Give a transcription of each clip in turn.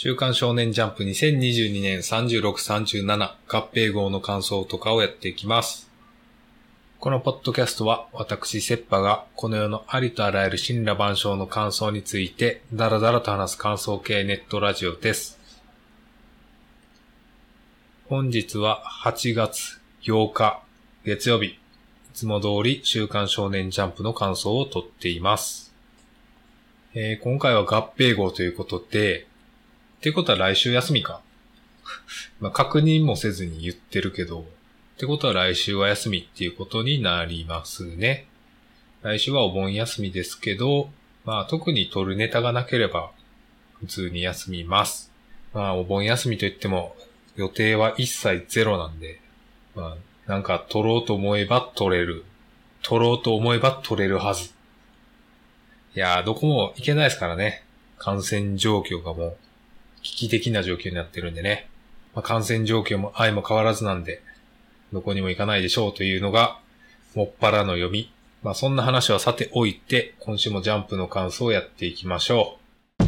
週刊少年ジャンプ2022年36、37合併号の感想とかをやっていきます。このポッドキャストは私、セッパがこの世のありとあらゆる神羅万象の感想についてダラダラと話す感想系ネットラジオです。本日は8月8日月曜日、いつも通り週刊少年ジャンプの感想をとっています。えー今回は合併号ということで、ってことは来週休みか。まあ、確認もせずに言ってるけど、ってことは来週は休みっていうことになりますね。来週はお盆休みですけど、まあ特に撮るネタがなければ普通に休みます。まあお盆休みといっても予定は一切ゼロなんで、まあなんか撮ろうと思えば撮れる。撮ろうと思えば撮れるはず。いやーどこも行けないですからね。感染状況がもう危機的な状況になってるんでね。まあ、感染状況も愛も変わらずなんで、どこにも行かないでしょうというのが、もっぱらの読み。まあそんな話はさておいて、今週もジャンプの感想をやっていきましょう。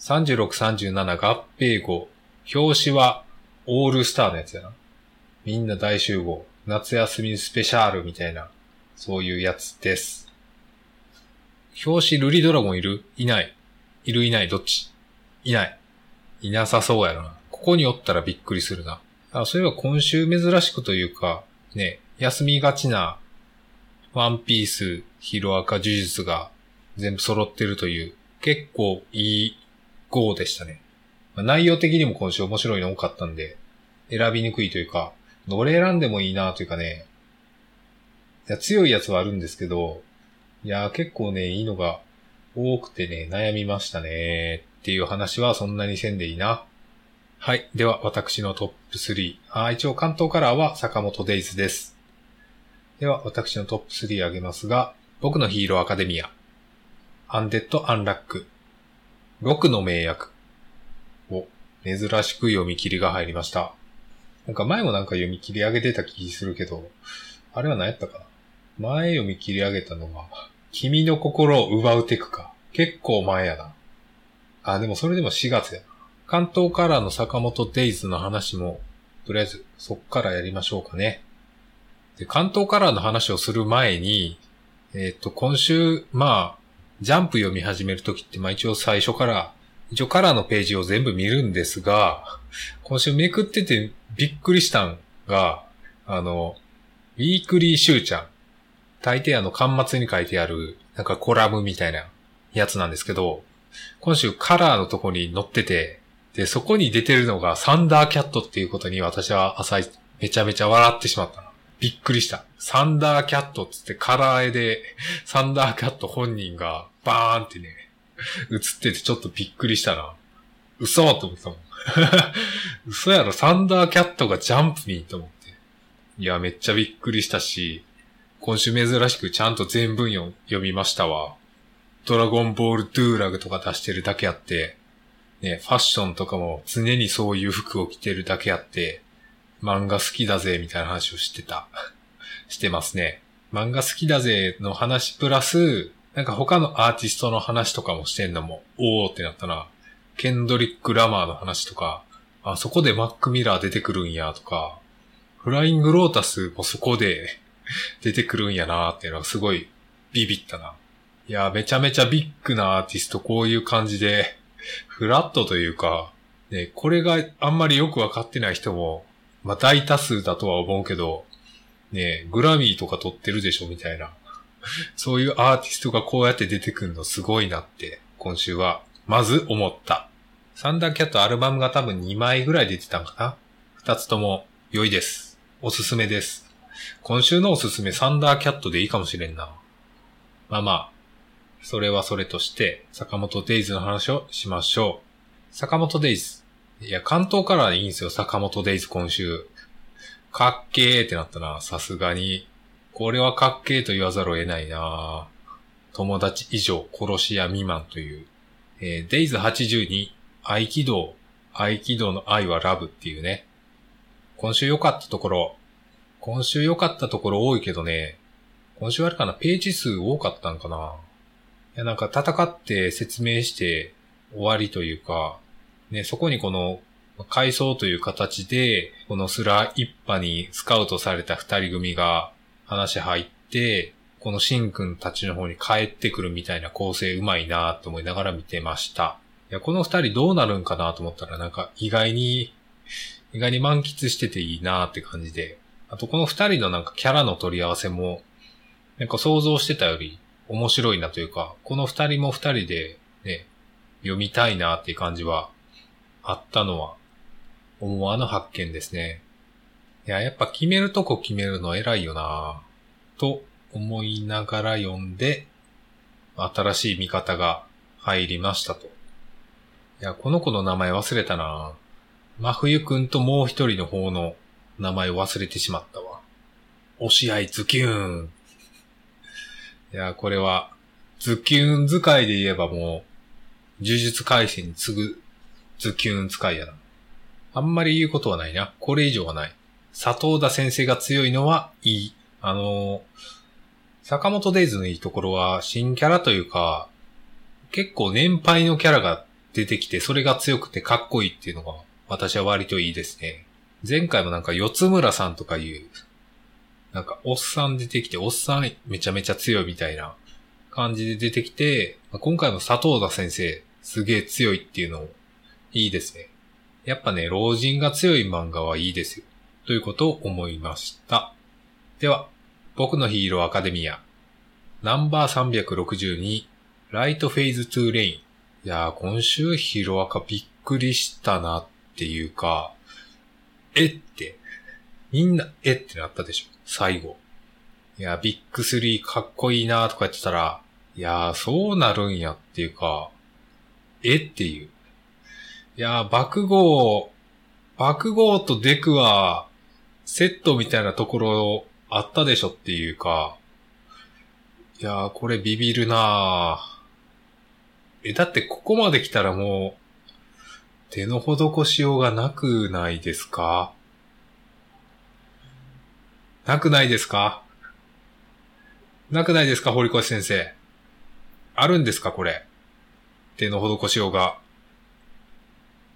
36、37合併号。表紙はオールスターのやつやな。みんな大集合。夏休みスペシャルみたいな、そういうやつです。表紙ルリドラゴンいる？いない。いるいないどっち？いない。いなさそうやな。ここにおったらびっくりするな。あ、そういえば今週珍しくというか、ね、休みがちな、ワンピース、ヒロアカ、呪術が全部揃ってるという、結構いい号でしたね。ま内容的にも今週面白いの多かったんで、選びにくいというか、どれ選んでもいいなというかね、いや強いやつはあるんですけど、いや、結構ね、いいのが多くてね、悩みましたね。っていう話はそんなにせんでいいな。はい。では、私のトップ3。あー一応関東カラーは坂本デイズです。では、私のトップ3挙げますが、僕のヒーローアカデミア。アンデッド・アンラック。6の名役。お、珍しく読み切りが入りました。なんか前もなんか読み切り上げてた気するけど、あれは何やったかな前読み切り上げたのは、君の心を奪うテクか。結構前やな。あ、でもそれでも4月や。関東カラーの坂本デイズの話も、とりあえずそっからやりましょうかね。で、関東カラーの話をする前に、えっ、と、今週、まあ、ジャンプ読み始めるときって、まあ一応最初から、一応カラーのページを全部見るんですが、今週めくっててびっくりしたんが、あの、ウィークリーシューちゃん。大抵あの、端末に書いてある、なんかコラムみたいなやつなんですけど、今週カラーのとこに載ってて、で、そこに出てるのがサンダーキャットっていうことに私は朝いめちゃめちゃ笑ってしまった。びっくりした。サンダーキャットつってカラー絵で、サンダーキャット本人がバーンってね、映っててちょっとびっくりしたな。嘘と思ったもん。嘘やろ、サンダーキャットがジャンプにと思って。いや、めっちゃびっくりしたし、今週珍しくちゃんと全文読みましたわ。ドラゴンボールドゥーラグとか出してるだけあって、ね、ファッションとかも常にそういう服を着てるだけあって、漫画好きだぜみたいな話をしてた。してますね。漫画好きだぜの話プラス、なんか他のアーティストの話とかもしてんのも、おーってなったな。ケンドリック・ラマーの話とか、あ、そこでマック・ミラー出てくるんやとか、フライング・ロータスもそこで 出てくるんやなーっていうのはすごいビビったな。いや、めちゃめちゃビッグなアーティストこういう感じで、フラットというか、ね、これがあんまりよくわかってない人も、まあ大多数だとは思うけど、ね、グラミーとか取ってるでしょみたいな。そういうアーティストがこうやって出てくるのすごいなって、今週は、まず思った。サンダーキャットアルバムが多分2枚ぐらい出てたんかな二つとも良いです。おすすめです。今週のおすすめサンダーキャットでいいかもしれんな。まあまあ、それはそれとして、坂本デイズの話をしましょう。坂本デイズ。いや、関東からでいいんですよ、坂本デイズ今週。かっけーってなったな、さすがに。これはかっけーと言わざるを得ないな友達以上、殺し屋未満という。えー、デイズ82、合気道、合気道の愛はラブっていうね。今週良かったところ、今週良かったところ多いけどね、今週あれかな、ページ数多かったんかな。や、なんか戦って説明して終わりというか、ね、そこにこの、階層という形で、このスラ一派にスカウトされた二人組が話入って、このシンくんたちの方に帰ってくるみたいな構成うまいなと思いながら見てました。いや、この二人どうなるんかなと思ったらなんか意外に、意外に満喫してていいなって感じで。あとこの二人のなんかキャラの取り合わせも、なんか想像してたより面白いなというか、この二人も二人でね、読みたいなっていう感じはあったのは思わぬ発見ですね。いや、やっぱ決めるとこ決めるの偉いよなと思いながら読んで、新しい見方が入りましたと。いや、この子の名前忘れたな真冬くんともう一人の方の名前を忘れてしまったわ。押し合いズキューン。いや、これは、ズッキューン使いで言えばもう、呪術回戦に次ぐズッキューン使いやな。あんまり言うことはないな。これ以上はない。佐藤田先生が強いのはいい。あの坂本デイズのいいところは、新キャラというか、結構年配のキャラが出てきて、それが強くてかっこいいっていうのが、私は割といいですね。前回もなんか四つ村さんとかいう、なんかおっさん出てきて、おっさんめちゃめちゃ強いみたいな感じで出てきて、今回も佐藤田先生、すげえ強いっていうのいいですね。やっぱね、老人が強い漫画はいいですよ。ということを思いました。では、僕のヒーローアカデミア、ナンバー362、ライトフェイズ2レイン。いやー、今週ヒーローアカびっくりしたなっていうか、えって、みんな、えってなったでしょ最後。いや、ビッグ3かっこいいなとか言ってたら、いやー、そうなるんやっていうか、えっていう。いやー、爆豪、爆豪とデクは、セットみたいなところあったでしょっていうか、いやー、これビビるなーえ、だってここまで来たらもう、手の施しようがなくないですか？なくないですか？なくないですか堀越先生？あるんですかこれ？手の施しようが。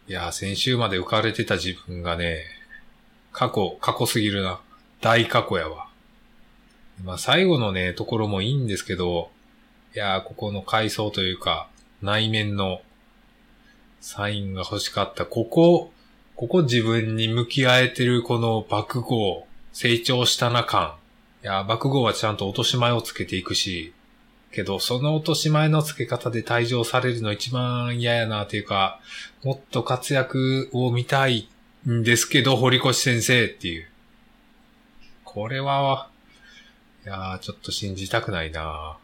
いや、先週まで浮かれてた自分がね、過去、過去すぎるな。大過去やわ。まあ最後のね、ところもいいんですけど、いや、ここの階層というか、内面のサインが欲しかった。ここ、ここ自分に向き合えてるこの爆豪、成長したな感。いや、爆豪はちゃんと落とし前をつけていくし、けど、その落とし前の付け方で退場されるの一番嫌やなっていうか、もっと活躍を見たいんですけど、堀越先生っていう。これは、いやー、ちょっと信じたくないな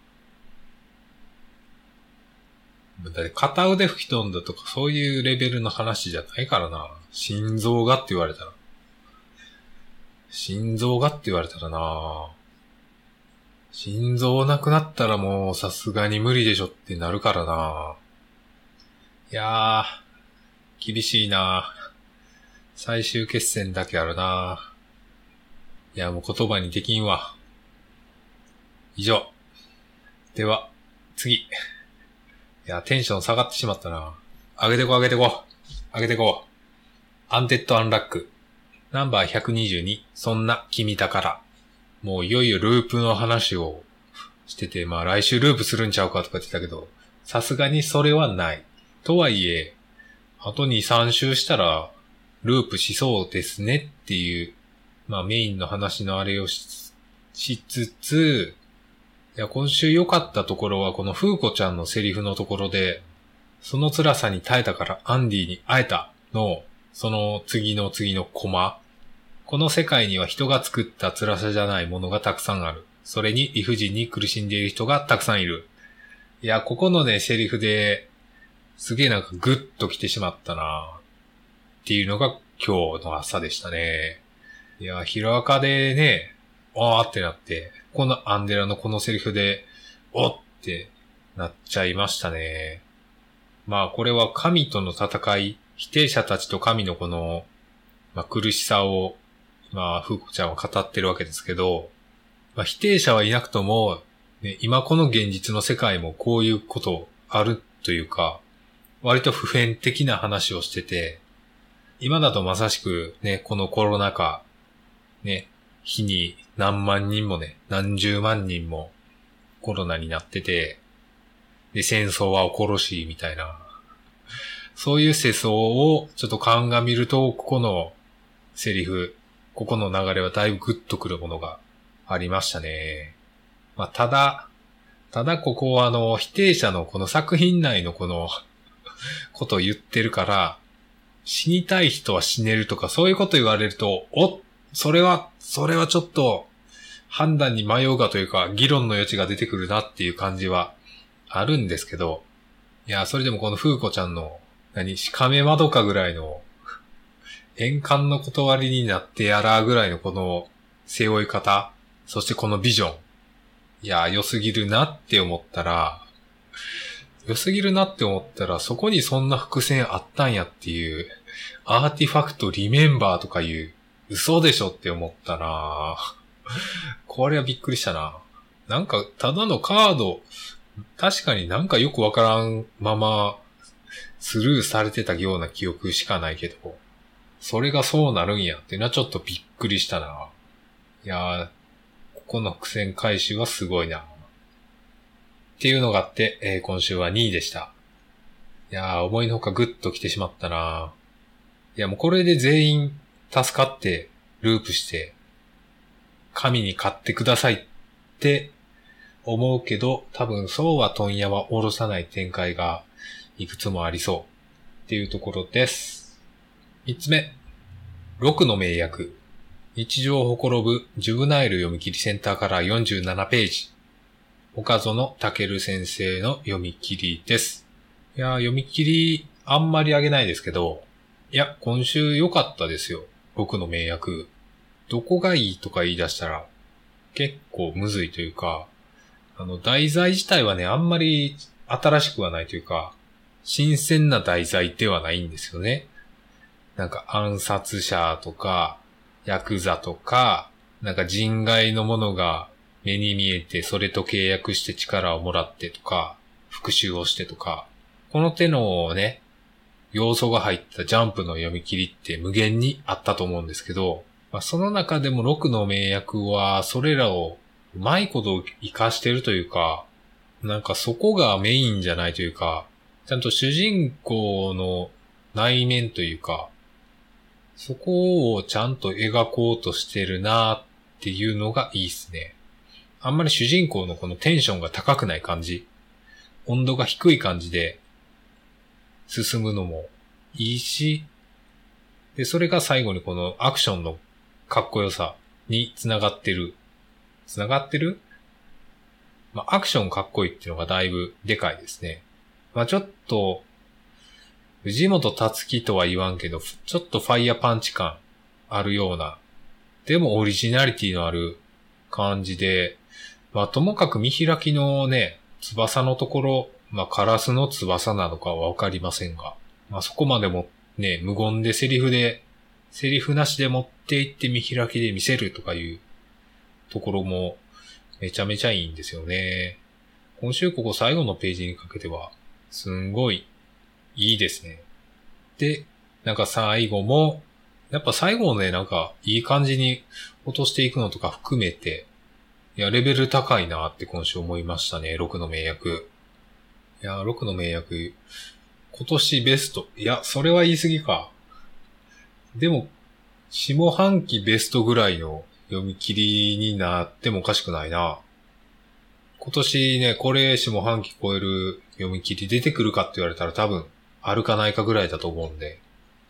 だって片腕吹き飛んだとかそういうレベルの話じゃないからな。心臓がって言われたら。心臓がって言われたらな心臓なくなったらもうさすがに無理でしょってなるからないやー、厳しいな最終決戦だけあるないや、もう言葉にできんわ。以上。では、次。いや、テンション下がってしまったな。上げてこ上げてこ。上げてこ。アンデッドアンラック。ナンバー122。そんな君だから。もういよいよループの話をしてて、まあ来週ループするんちゃうかとか言ってたけど、さすがにそれはない。とはいえ、あと2、3週したら、ループしそうですねっていう、まあメインの話のあれをしつつ、いや、今週良かったところは、この風子ちゃんのセリフのところで、その辛さに耐えたからアンディに会えたの、その次の次のコマ。この世界には人が作った辛さじゃないものがたくさんある。それに理不尽に苦しんでいる人がたくさんいる。いや、ここのね、セリフで、すげえなんかグッと来てしまったなっていうのが今日の朝でしたね。いや、ヒロアカでね、あーってなって、このアンデラのこのセリフで、おってなっちゃいましたね。まあこれは神との戦い、否定者たちと神のこの、まあ、苦しさを、まあ、ふうこちゃんは語ってるわけですけど、まあ、否定者はいなくとも、ね、今この現実の世界もこういうことあるというか、割と普遍的な話をしてて、今だとまさしくね、このコロナ禍、ね、日に何万人もね、何十万人もコロナになってて、で、戦争は起ころしいみたいな、そういう世相をちょっと鑑みると、ここのセリフ、ここの流れはだいぶグッとくるものがありましたね。まあ、ただ、ただここはあの、否定者のこの作品内のこの ことを言ってるから、死にたい人は死ねるとかそういうこと言われると、お、それは、それはちょっと判断に迷うがというか、議論の余地が出てくるなっていう感じはあるんですけど、いや、それでもこの風子ちゃんの、何、しかめ窓かぐらいの、円環の断りになってやらぐらいのこの背負い方、そしてこのビジョン。いや、良すぎるなって思ったら、良すぎるなって思ったら、そこにそんな伏線あったんやっていう、アーティファクトリメンバーとかいう嘘でしょって思ったなこれはびっくりしたな。なんか、ただのカード、確かになんかよくわからんまま、スルーされてたような記憶しかないけど、それがそうなるんやっていうのはちょっとびっくりしたな。いやー、ここの苦戦回収はすごいな。っていうのがあって、えー、今週は2位でした。いやー、思いのほかグッと来てしまったないや、もうこれで全員助かって、ループして、神に買ってくださいって思うけど、多分そうは問屋は下ろさない展開がいくつもありそうっていうところです。三つ目。六の名役。日常をほころぶジュブナイル読み切りセンターから47ページ。岡園健先生の読み切りです。いや読み切りあんまりあげないですけど、いや、今週良かったですよ。僕の名役。どこがいいとか言い出したら、結構むずいというか、あの、題材自体はね、あんまり新しくはないというか、新鮮な題材ではないんですよね。なんか暗殺者とか、ヤクザとか、なんか人外のものが目に見えてそれと契約して力をもらってとか、復讐をしてとか、この手のね、要素が入ったジャンプの読み切りって無限にあったと思うんですけど、まあ、その中でも6の名役はそれらをうまいこと活かしてるというか、なんかそこがメインじゃないというか、ちゃんと主人公の内面というか、そこをちゃんと描こうとしてるなっていうのがいいっすね。あんまり主人公のこのテンションが高くない感じ、温度が低い感じで進むのもいいし、で、それが最後にこのアクションのかっこよさにつながってる。つながってる？まあ、アクションかっこいいっていうのがだいぶでかいですね。まあ、ちょっと、藤本達樹とは言わんけど、ちょっとファイヤーパンチ感あるような、でもオリジナリティのある感じで、まあ、ともかく見開きのね、翼のところ、まあ、カラスの翼なのかはわかりませんが、まあ、そこまでもね、無言でセリフで、セリフなしで持っていって見開きで見せるとかいうところもめちゃめちゃいいんですよね。今週ここ最後のページにかけては、すんごいいいですね。で、なんか最後も、やっぱ最後ね、なんかいい感じに落としていくのとか含めて、いや、レベル高いなって今週思いましたね、6の名役。いや、6の名役、今年ベスト。いや、それは言い過ぎか。でも、下半期ベストぐらいの読み切りになってもおかしくないな。今年ね、これ下半期超える読み切り出てくるかって言われたら多分、あるかないかぐらいだと思うんで、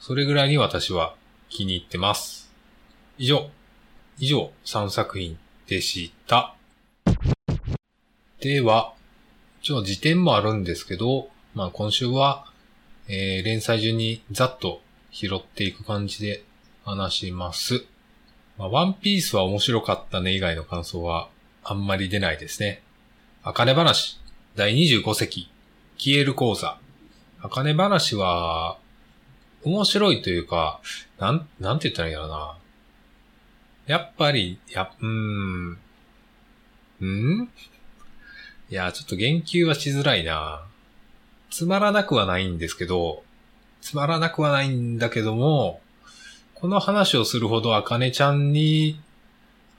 それぐらいに私は気に入ってます。以上、以上3作品でした。では、一応時点もあるんですけど、まあ今週は、えー、連載順にざっと拾っていく感じで話します。まあ、ワンピースは面白かったね以外の感想はあんまり出ないですね。あかね話、第25席、消える講座。あかね話は、面白いというか、なん、なんて言ったらいいんやろな。やっぱり、や、うーん、ん？いや、ちょっと言及はしづらいな。つまらなくはないんですけど、つまらなくはないんだけども、この話をするほどあかねちゃんに、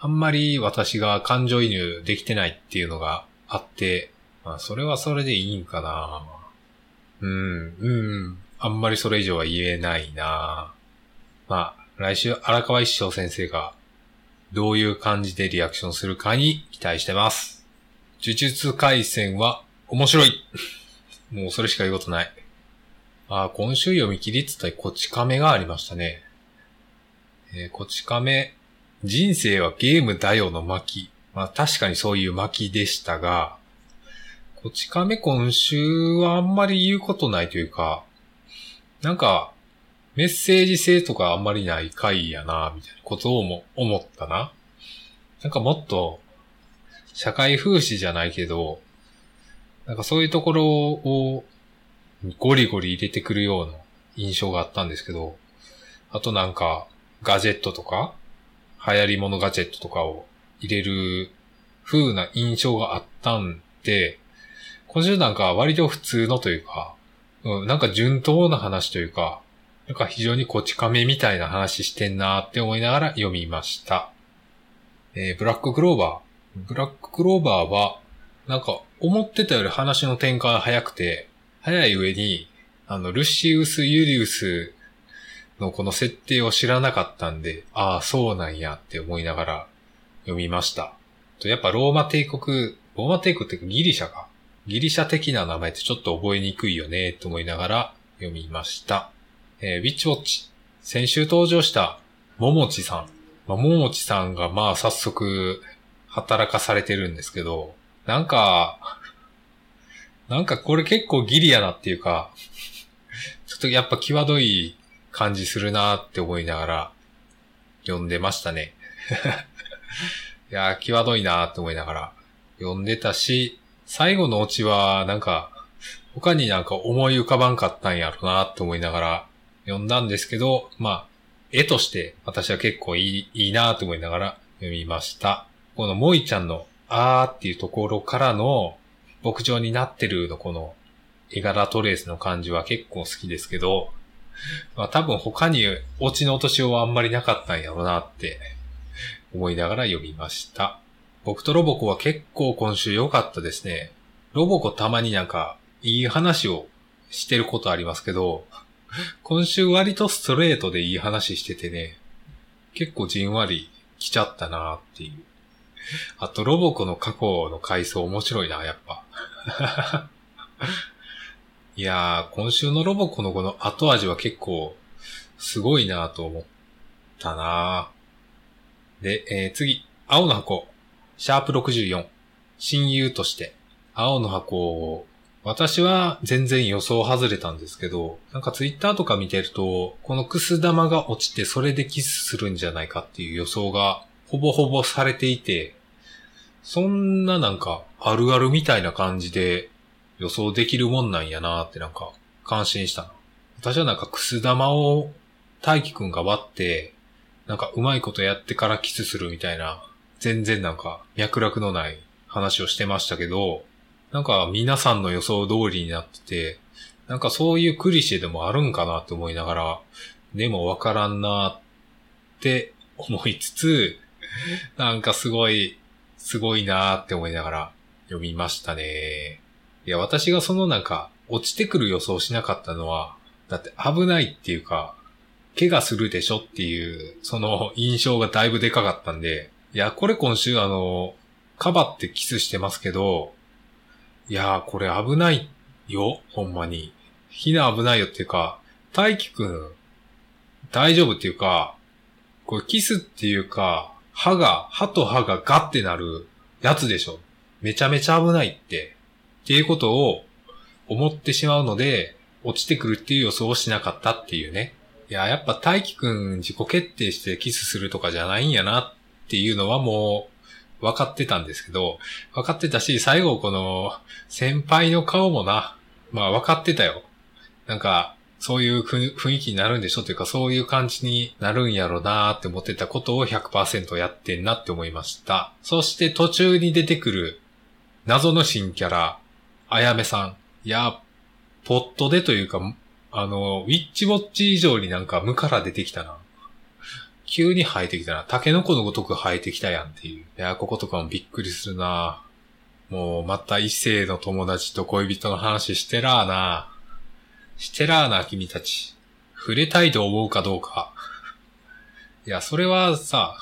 あんまり私が感情移入できてないっていうのがあって、まあ、それはそれでいいんかな。うん、うん。あんまりそれ以上は言えないな。まあ、来週荒川一生先生がどういう感じでリアクションするかに期待してます。呪術回戦は面白い。もうそれしか言うことない。あ、今週読み切りって言ったらこち亀がありましたね。えー、こち亀、人生はゲームだよの巻。まあ確かにそういう巻でしたが、こち亀今週はあんまり言うことないというか、なんか、メッセージ性とかあんまりない回やな、みたいなことをも思ったな。なんかもっと、社会風刺じゃないけど、なんかそういうところをゴリゴリ入れてくるような印象があったんですけど、あとなんか、ガジェットとか、流行り物ガジェットとかを入れる風な印象があったんで、今週なんか割と普通のというか、うん、なんか順当な話というか、なんか非常にこち亀みたいな話してんなって思いながら読みました。えー、ブラッククローバー。ブラッククローバーは、なんか思ってたより話の展開が早くて、早い上に、あの、ルシウス・ユリウスのこの設定を知らなかったんで、ああ、そうなんやって思いながら読みました。とやっぱローマ帝国、ローマ帝国ってギリシャか。ギリシャ的な名前ってちょっと覚えにくいよねと思いながら読みました。えー、ウィッチウォッチ。先週登場したももちさん。まあ、ももちさんがまあ早速働かされてるんですけど、なんか、なんかこれ結構ギリやなっていうか、ちょっとやっぱ際どい感じするなって思いながら読んでましたね。いやー際どいなーって思いながら読んでたし、最後のオチはなんか他になんか思い浮かばんかったんやろなって思いながら読んだんですけど、まあ、絵として私は結構いい、いいなと思いながら読みました。この萌ちゃんのあーっていうところからの牧場になってるのこの絵柄トレースの感じは結構好きですけど、まあ多分他にオチの落としようはあんまりなかったんやろうなって思いながら読みました。僕とロボコは結構今週良かったですね。ロボコたまになんかいい話をしてることありますけど、今週割とストレートでいい話しててね、結構じんわり来ちゃったなーっていう。あと、ロボコの過去の回想面白いな、やっぱ。いやー、今週のロボコのこの後味は結構、すごいなと思ったなで、えー、次、青の箱、シャープ64、親友として、青の箱を。私は全然予想外れたんですけど、なんかツイッターとか見てると、このくす玉が落ちてそれでキスするんじゃないかっていう予想がほぼほぼされていて、そんななんかあるあるみたいな感じで予想できるもんなんやなってなんか感心した私はなんかくす玉を大輝くんが割って、なんかうまいことやってからキスするみたいな、全然なんか脈絡のない話をしてましたけど、なんか皆さんの予想通りになってて、なんかそういうクリシェでもあるんかなって思いながら、でもわからんなって思いつつ、なんかすごい、すごいなって思いながら読みましたね。いや、私がそのなんか、落ちてくる予想しなかったのは、だって危ないっていうか、怪我するでしょっていう、その印象がだいぶでかかったんで、いや、これ今週あの、かばってキスしてますけど、いやー、これ危ないよ、ほんまに。ひな危ないよっていうか、大輝くん、大丈夫っていうか、これキスっていうか、歯が、歯と歯がガッてなるやつでしょ。めちゃめちゃ危ないって。っていうことを思ってしまうので、落ちてくるっていう予想をしなかったっていうね。いや、やっぱ大輝くん自己決定してキスするとかじゃないんやなっていうのはもう、分かってたんですけど、分かってたし、最後この、先輩の顔もな、まあ分かってたよ。なんか、そういう雰囲気になるんでしょというか、そういう感じになるんやろなーって思ってたことを100%やってんなって思いました。そして途中に出てくる謎の新キャラ、あやめさん。いやポットでというか、あの、ウィッチウォッチ以上になんか無から出てきたな。急に生えてきたな。タケノコのごとく生えてきたやんっていう。いや、こことかもびっくりするな。もう、また異性の友達と恋人の話してらーな。してらーな、君たち。触れたいと思うかどうか。いや、それはさ、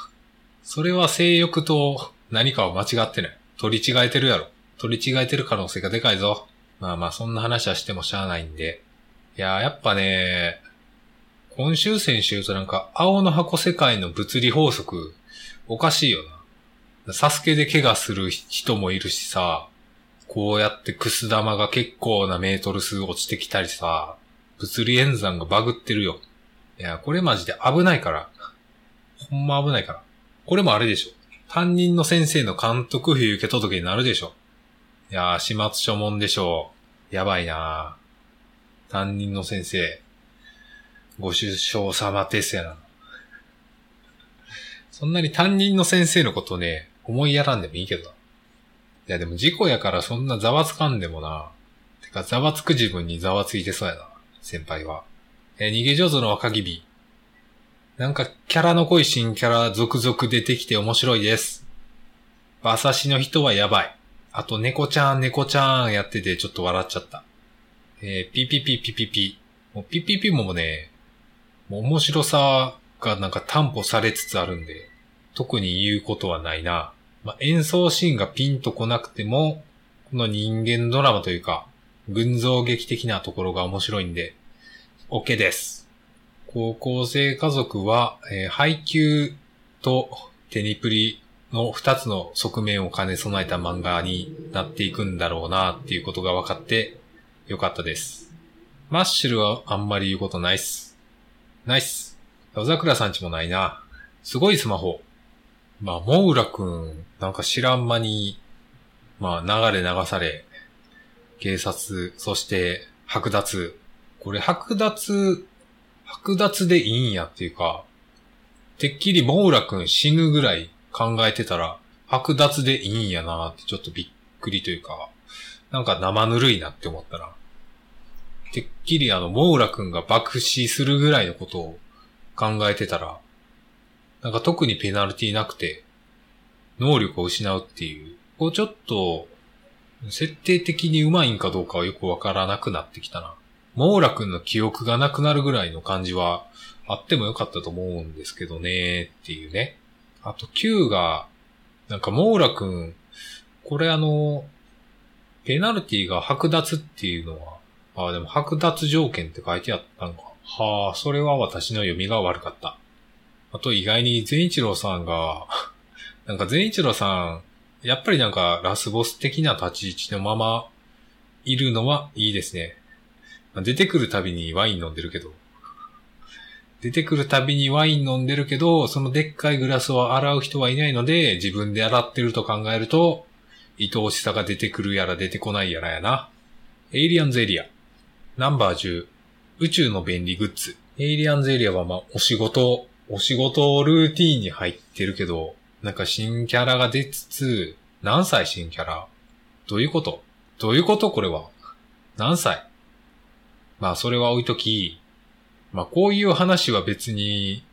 それは性欲と何かを間違ってない。取り違えてるやろ。取り違えてる可能性がでかいぞ。まあまあ、そんな話はしてもしゃあないんで。いや、やっぱね、今週先週となんか、青の箱世界の物理法則、おかしいよな。サスケで怪我する人もいるしさ、こうやってクス玉が結構なメートル数落ちてきたりさ、物理演算がバグってるよ。いや、これマジで危ないから。ほんま危ないから。これもあれでしょ。担任の先生の監督費受け届けになるでしょ。いやー、始末書もんでしょう。やばいな担任の先生。ご出生様ですやな。そんなに担任の先生のことね、思いやらんでもいいけどな。いやでも事故やからそんなざわつかんでもな。てかざわつく自分にざわついてそうやな。先輩は。え逃げ上手の若君。なんかキャラの濃い新キャラ続々出てきて面白いです。馬刺しの人はやばい。あと猫ちゃん猫ちゃんやっててちょっと笑っちゃった。えー、ピピピピピピ。もうピピピもね、もう面白さがなんか担保されつつあるんで、特に言うことはないな。まあ、演奏シーンがピンとこなくても、この人間ドラマというか、群像劇的なところが面白いんで、OK です。高校生家族は、えー、配給とテニプリの二つの側面を兼ね備えた漫画になっていくんだろうなっていうことが分かってよかったです。マッシュルはあんまり言うことないっす。ナイス。夜桜さんちもないな。すごいスマホ。まあ、モウラくん、なんか知らん間に、まあ、流れ流され、警察、そして剥奪。これ剥奪、剥奪でいいんやっていうか、てっきりモウラくん死ぬぐらい考えてたら、剥奪でいいんやなってちょっとびっくりというか、なんか生ぬるいなって思ったら、てっきりあの、モウラくんが爆死するぐらいのことを考えてたら、なんか特にペナルティなくて、能力を失うっていう、こうちょっと設定的にうまいんかどうかはよくわからなくなってきたな。モーラ君の記憶がなくなるぐらいの感じはあってもよかったと思うんですけどね、っていうね。あと Q が、なんかモーラ君、これあの、ペナルティが剥奪っていうのは、ああ、でも剥奪条件って書いてあったのか。はあ、それは私の読みが悪かった。あと意外に善一郎さんが なんか善一郎さん、やっぱりなんかラスボス的な立ち位置のままいるのはいいですね。出てくるたびにワイン飲んでるけど。出てくるたびにワイン飲んでるけど、そのでっかいグラスを洗う人はいないので、自分で洗ってると考えると、愛おしさが出てくるやら出てこないやらやな。エイリアンズエリア。ナンバー10。宇宙の便利グッズ。エイリアンズエリアはまあ、お仕事、お仕事ルーティーンに入ってるけど、なんか新キャラが出つつ、何歳新キャラ？どういうこと？どういうことこれは？何歳？まあそれは置いとき、まあこういう話は別に、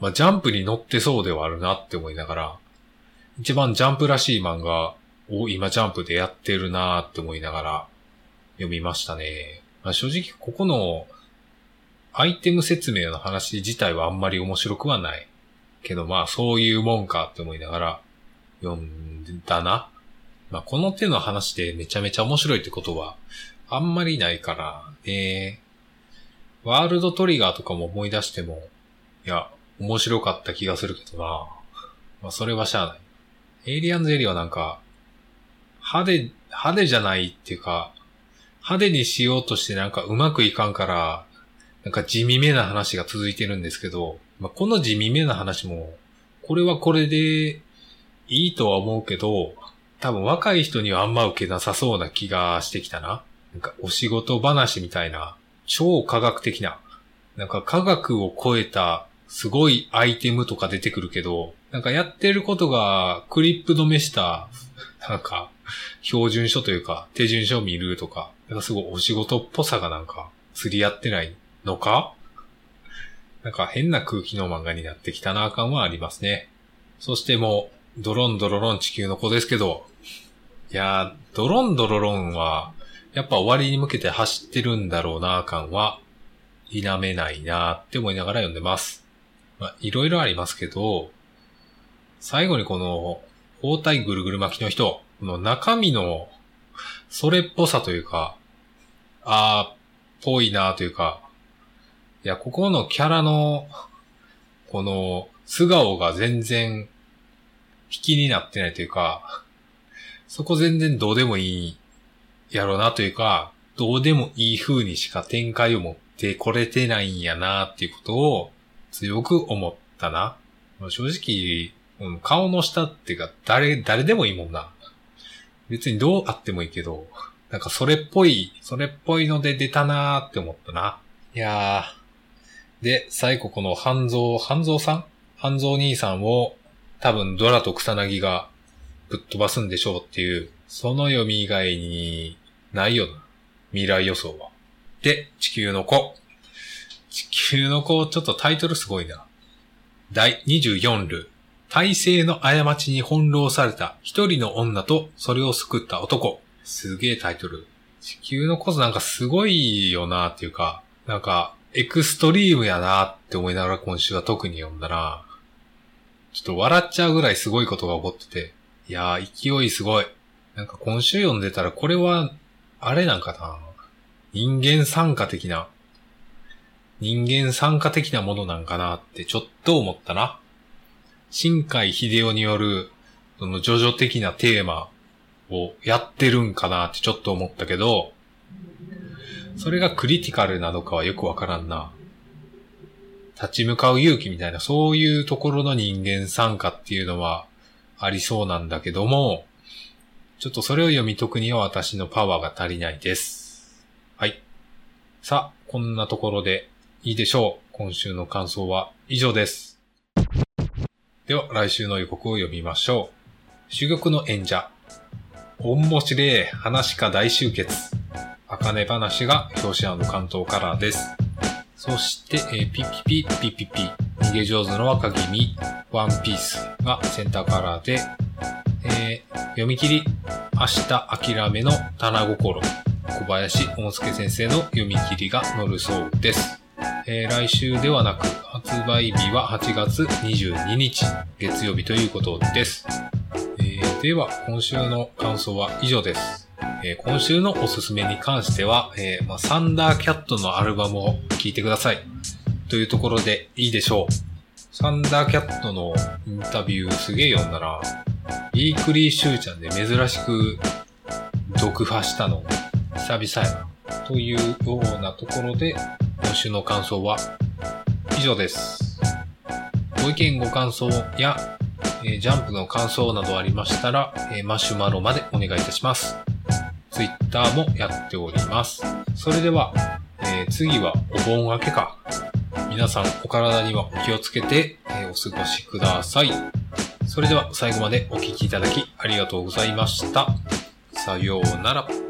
まあジャンプに乗ってそうではあるなって思いながら、一番ジャンプらしい漫画を今ジャンプでやってるなって思いながら読みましたね。まあ正直ここのアイテム説明の話自体はあんまり面白くはない。けどまあそういうもんかって思いながら読んだな。まあこの手の話でめちゃめちゃ面白いってことはあんまりないからね。ワールドトリガーとかも思い出しても、いや、面白かった気がするけどな。まあそれはしゃあない。エイリアンズエリアはなんか、派手、派手じゃないっていうか、派手にしようとしてなんかうまくいかんから、なんか地味めな話が続いてるんですけど、まあ、この地味めな話も、これはこれでいいとは思うけど、多分若い人にはあんま受けなさそうな気がしてきたな。なんかお仕事話みたいな、超科学的な、なんか科学を超えたすごいアイテムとか出てくるけど、なんかやってることがクリップ止めした、なんか標準書というか手順書を見るとか、なんかすごいお仕事っぽさがなんか釣り合ってないのか？なんか変な空気の漫画になってきたなあ感はありますね。そしてもう、ドロンドロロン地球の子ですけど、いやー、ドロンドロロンは、やっぱ終わりに向けて走ってるんだろうな感は、否めないなって思いながら読んでます。まあ、いろいろありますけど、最後にこの、包帯ぐるぐる巻きの人、この中身の、それっぽさというか、あー、ぽいなというか、いや、ここのキャラの、この、素顔が全然、引きになってないというか、そこ全然どうでもいいやろうなというか、どうでもいい風にしか展開を持ってこれてないんやなっていうことを強く思ったな。正直、うん顔の下っていうか、誰、誰でもいいもんな。別にどうあってもいいけど、なんかそれっぽい、それっぽいので出たなーって思ったな。いやー。で、最後この半蔵、半蔵さん？半蔵兄さんを多分ドラと草薙がぶっ飛ばすんでしょうっていう、その読み以外にないよな。未来予想は。で、地球の子。地球の子、ちょっとタイトルすごいな。第24ル。体制の過ちに翻弄された一人の女とそれを救った男。すげえタイトル。地球の子なんかすごいよなっていうか、なんか、エクストリームやなって思いながら今週は特に読んだら、ちょっと笑っちゃうぐらいすごいことが起こってて、いやー、勢いすごい。なんか今週読んでたらこれはあれなんかな人間参加的な、人間参加的なものなんかなってちょっと思ったな。新海秀夫による、そのジョジョ的なテーマをやってるんかなってちょっと思ったけど、それがクリティカルなのかはよくわからんな。立ち向かう勇気みたいな、そういうところの人間参加っていうのはありそうなんだけども、ちょっとそれを読み解くには私のパワーが足りないです。はい。さあ、こんなところでいいでしょう。今週の感想は以上です。では、来週の予告を読みましょう。珠玉の演者。面白い話か大集結。あかね話が表紙の関東カラーです。そして、えー、ピピピピピピ、逃げ上手の若君、ワンピースがセンターカラーで、えー、読み切り、明日諦めの棚心、小林大介先生の読み切りが載るそうです。えー、来週ではなく、発売日は8月22日、月曜日ということです。えー、では、今週の感想は以上です。えー、今週のおすすめに関しては、えまあ、サンダーキャットのアルバムを聴いてください。というところでいいでしょう。サンダーキャットのインタビューすげえ読んだら、イークリーシューちゃんで珍しく読破したの久々やな。というようなところで、今週の感想は以上です。ご意見ご感想や、え、ジャンプの感想などありましたら、え、マシュマロまでお願いいたします。ツイッターもやっております。それでは、えー、次はお盆明けか。皆さんお体にはお気をつけて、えお過ごしください。それでは最後までお聴きいただきありがとうございました。さようなら。